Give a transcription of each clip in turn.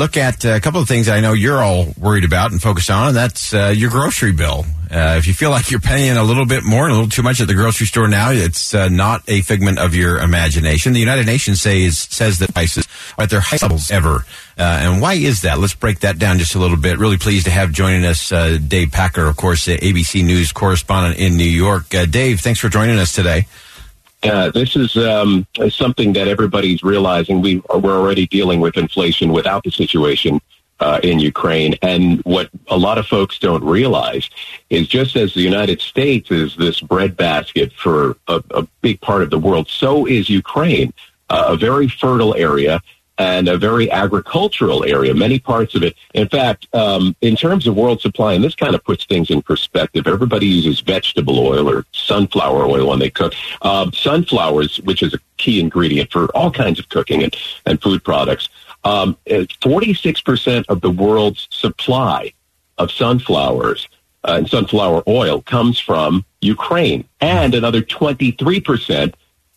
look at a couple of things I know you're all worried about and focused on, and that's uh, your grocery bill. Uh, if you feel like you're paying a little bit more, a little too much at the grocery store now, it's uh, not a figment of your imagination. The United Nations says says that prices are at their highest levels ever. Uh, and why is that? Let's break that down just a little bit. Really pleased to have joining us uh, Dave Packer, of course, ABC News correspondent in New York. Uh, Dave, thanks for joining us today. Uh, this is um, something that everybody's realizing. We are, we're already dealing with inflation without the situation uh, in Ukraine, and what a lot of folks don't realize is just as the United States is this breadbasket for a, a big part of the world, so is Ukraine, uh, a very fertile area and a very agricultural area, many parts of it. In fact, um, in terms of world supply, and this kind of puts things in perspective, everybody uses vegetable oil or sunflower oil when they cook. Uh, sunflowers, which is a key ingredient for all kinds of cooking and, and food products, um, 46% of the world's supply of sunflowers uh, and sunflower oil comes from Ukraine, and another 23%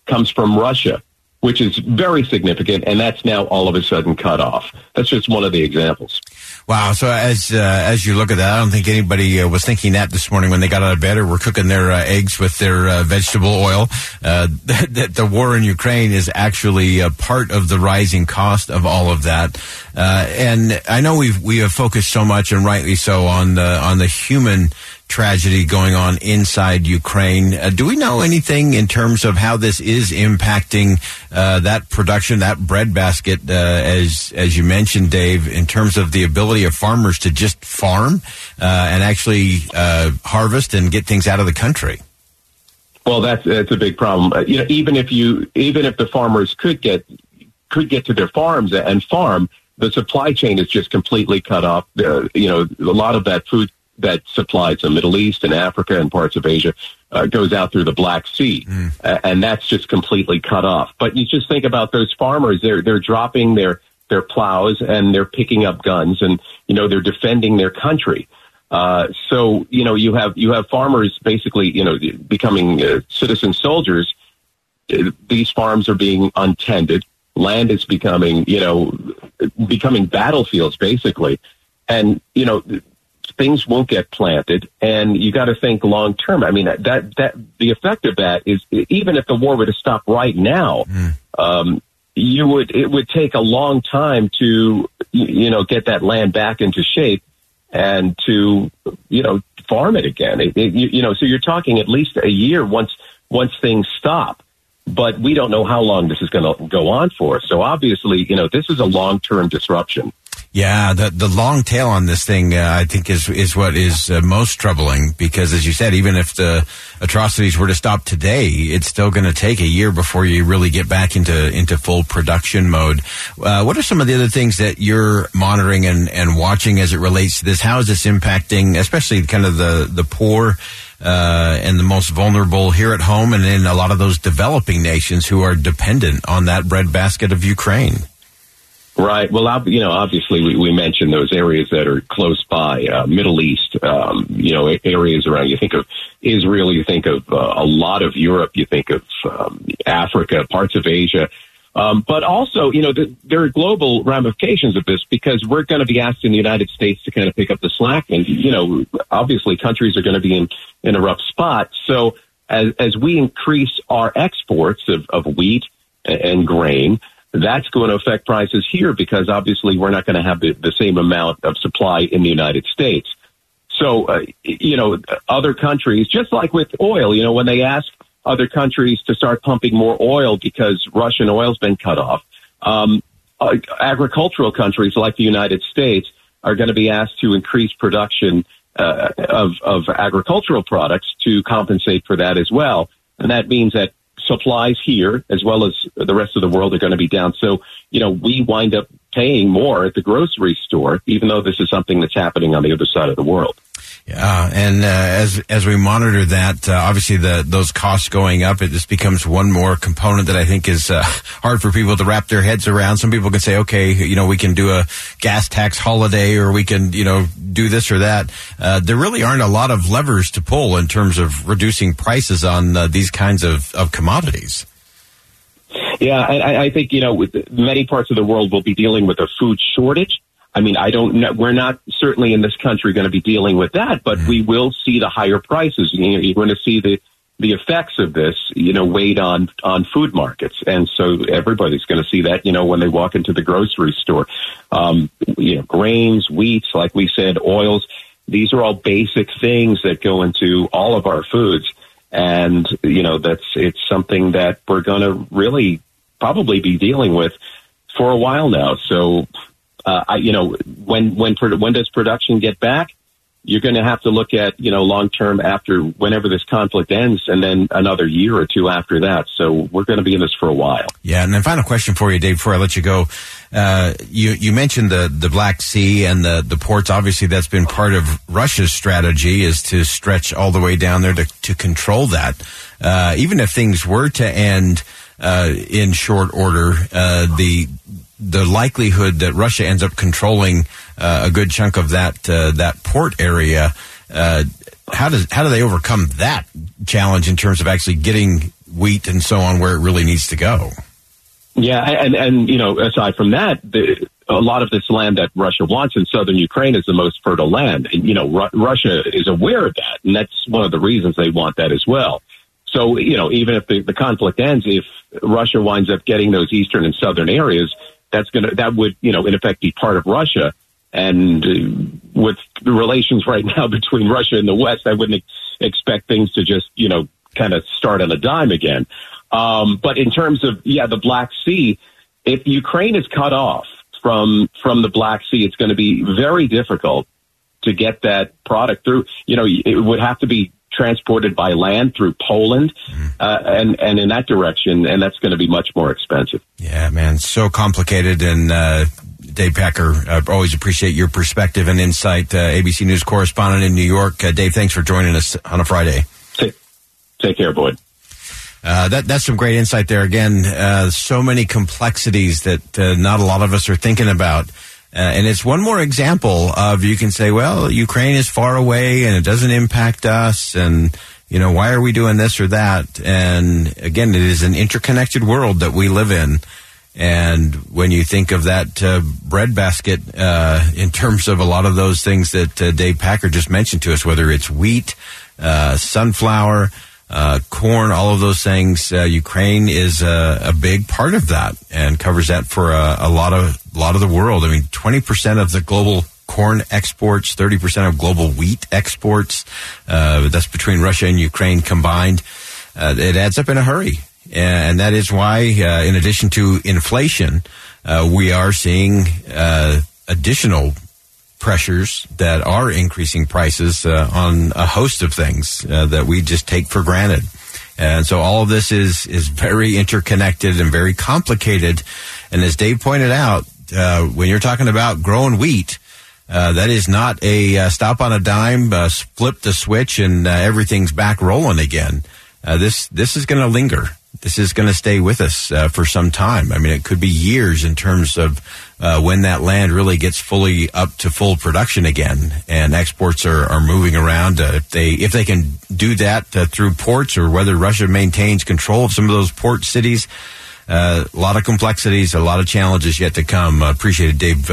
comes from Russia which is very significant, and that's now all of a sudden cut off. That's just one of the examples. Wow. So as uh, as you look at that, I don't think anybody uh, was thinking that this morning when they got out of bed or were cooking their uh, eggs with their uh, vegetable oil. Uh, that, the war in Ukraine is actually a part of the rising cost of all of that. Uh, and I know we've we have focused so much and rightly so on the on the human tragedy going on inside Ukraine. Uh, do we know anything in terms of how this is impacting uh, that production, that breadbasket, uh, as as you mentioned, Dave, in terms of the ability of farmers to just farm uh, and actually uh, harvest and get things out of the country? Well, that's that's a big problem. Uh, you know, even if you even if the farmers could get could get to their farms and farm, the supply chain is just completely cut off. you know, a lot of that food that supplies the Middle East and Africa and parts of Asia uh, goes out through the Black Sea, mm. uh, and that's just completely cut off. But you just think about those farmers; they're they're dropping their their plows and they're picking up guns, and you know they're defending their country. Uh, so you know you have you have farmers basically you know becoming uh, citizen soldiers. Uh, these farms are being untended. Land is becoming you know becoming battlefields basically, and you know things won't get planted, and you got to think long term. I mean, that that the effect of that is even if the war were to stop right now, mm. um, you would it would take a long time to you know get that land back into shape and to you know farm it again. It, it, you, you know, so you're talking at least a year once once things stop. But we don't know how long this is going to go on for. So obviously, you know, this is a long term disruption. Yeah, the the long tail on this thing, uh, I think, is is what is uh, most troubling because, as you said, even if the atrocities were to stop today, it's still going to take a year before you really get back into into full production mode. Uh, what are some of the other things that you're monitoring and, and watching as it relates to this? How is this impacting, especially kind of the the poor? Uh, and the most vulnerable here at home and in a lot of those developing nations who are dependent on that breadbasket of Ukraine. Right. Well, you know, obviously we, we mentioned those areas that are close by, uh, Middle East, um, you know, areas around, you think of Israel, you think of uh, a lot of Europe, you think of um, Africa, parts of Asia. Um, but also, you know, the, there are global ramifications of this because we're going to be asked in the United States to kind of pick up the slack. And, you know, obviously countries are going to be in, in a rough spot. So as, as we increase our exports of, of wheat and grain, that's going to affect prices here because obviously we're not going to have the, the same amount of supply in the United States. So, uh, you know, other countries, just like with oil, you know, when they ask other countries to start pumping more oil because Russian oil's been cut off, um, uh, agricultural countries like the United States are going to be asked to increase production uh, of, of agricultural products to compensate for that as well. And that means that supplies here, as well as the rest of the world, are going to be down. So, you know, we wind up paying more at the grocery store, even though this is something that's happening on the other side of the world. Yeah, and uh, as as we monitor that, uh, obviously the those costs going up, it just becomes one more component that I think is uh, hard for people to wrap their heads around. Some people can say, okay, you know, we can do a gas tax holiday, or we can, you know, do this or that. Uh, there really aren't a lot of levers to pull in terms of reducing prices on uh, these kinds of, of commodities. Yeah, I, I think you know, many parts of the world will be dealing with a food shortage I mean, I don't know. We're not certainly in this country going to be dealing with that, but mm-hmm. we will see the higher prices. You know, you're going to see the the effects of this, you know, weighed on on food markets, and so everybody's going to see that, you know, when they walk into the grocery store. Um, you know, grains, wheats, like we said, oils. These are all basic things that go into all of our foods, and you know, that's it's something that we're going to really probably be dealing with for a while now. So uh, I, you know, when when when does production get back? You're going to have to look at you know long term after whenever this conflict ends, and then another year or two after that. So we're going to be in this for a while. Yeah, and then final question for you, Dave. Before I let you go, uh, you you mentioned the the Black Sea and the the ports. Obviously, that's been part of Russia's strategy is to stretch all the way down there to to control that. Uh, even if things were to end uh, in short order, uh, the the likelihood that Russia ends up controlling uh, a good chunk of that uh, that port area. Uh, how does how do they overcome that challenge in terms of actually getting wheat and so on where it really needs to go? Yeah, and and you know, aside from that, the, a lot of this land that Russia wants in southern Ukraine is the most fertile land, and you know, Ru- Russia is aware of that, and that's one of the reasons they want that as well. So, you know, even if the, the conflict ends, if Russia winds up getting those eastern and southern areas, that's going to that would you know in effect be part of Russia. And uh, with the relations right now between Russia and the West, I wouldn't expect things to just you know kind of start on a dime again. Um, but in terms of yeah, the Black Sea, if Ukraine is cut off from from the Black Sea, it's going to be very difficult to get that product through. You know, it would have to be transported by land through Poland, mm-hmm. uh, and and in that direction, and that's going to be much more expensive. Yeah, man, so complicated. And uh, Dave Packer, uh, always appreciate your perspective and insight. Uh, ABC News correspondent in New York, uh, Dave. Thanks for joining us on a Friday. Take, take care, Boyd. Uh, that that's some great insight there. Again, uh, so many complexities that uh, not a lot of us are thinking about. Uh, and it's one more example of you can say, well, Ukraine is far away and it doesn't impact us. And, you know, why are we doing this or that? And again, it is an interconnected world that we live in. And when you think of that uh, breadbasket uh, in terms of a lot of those things that uh, Dave Packer just mentioned to us, whether it's wheat, uh, sunflower, uh, corn, all of those things. Uh, Ukraine is a, a, big part of that and covers that for a, a, lot of a lot of the world. I mean, twenty percent of the global corn exports, thirty percent of global wheat exports. Uh, that's between Russia and Ukraine combined. Uh, it adds up in a hurry, and that is why, uh, in addition to inflation, uh, we are seeing additional pressures that are increasing prices uh, on a host of things uh, that we just take for granted. And so all of this is is very interconnected and very complicated. And as Dave pointed out, uh, when you're talking about growing wheat, uh, that is not a uh, stop on a dime, uh, flip the switch, and everything's back rolling again. this this is going to linger this is going to stay with us uh, for some time. I mean, it could be years in terms of uh, when that land really gets fully up to full production again, and exports are, are moving around. Uh, if they if they can do that uh, through ports, or whether Russia maintains control of some of those port cities. Uh, a lot of complexities, a lot of challenges yet to come. Uh, appreciated Dave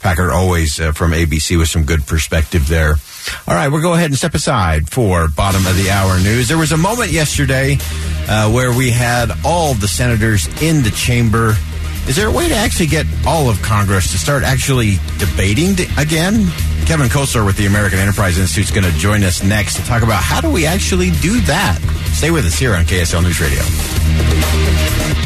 Packer always from ABC with some good perspective there. All right, we'll go ahead and step aside for bottom of the hour news. There was a moment yesterday uh, where we had all the senators in the chamber Is there a way to actually get all of Congress to start actually debating again? Kevin Kosar with the American Enterprise Institute is going to join us next to talk about how do we actually do that. Stay with us here on KSL News Radio.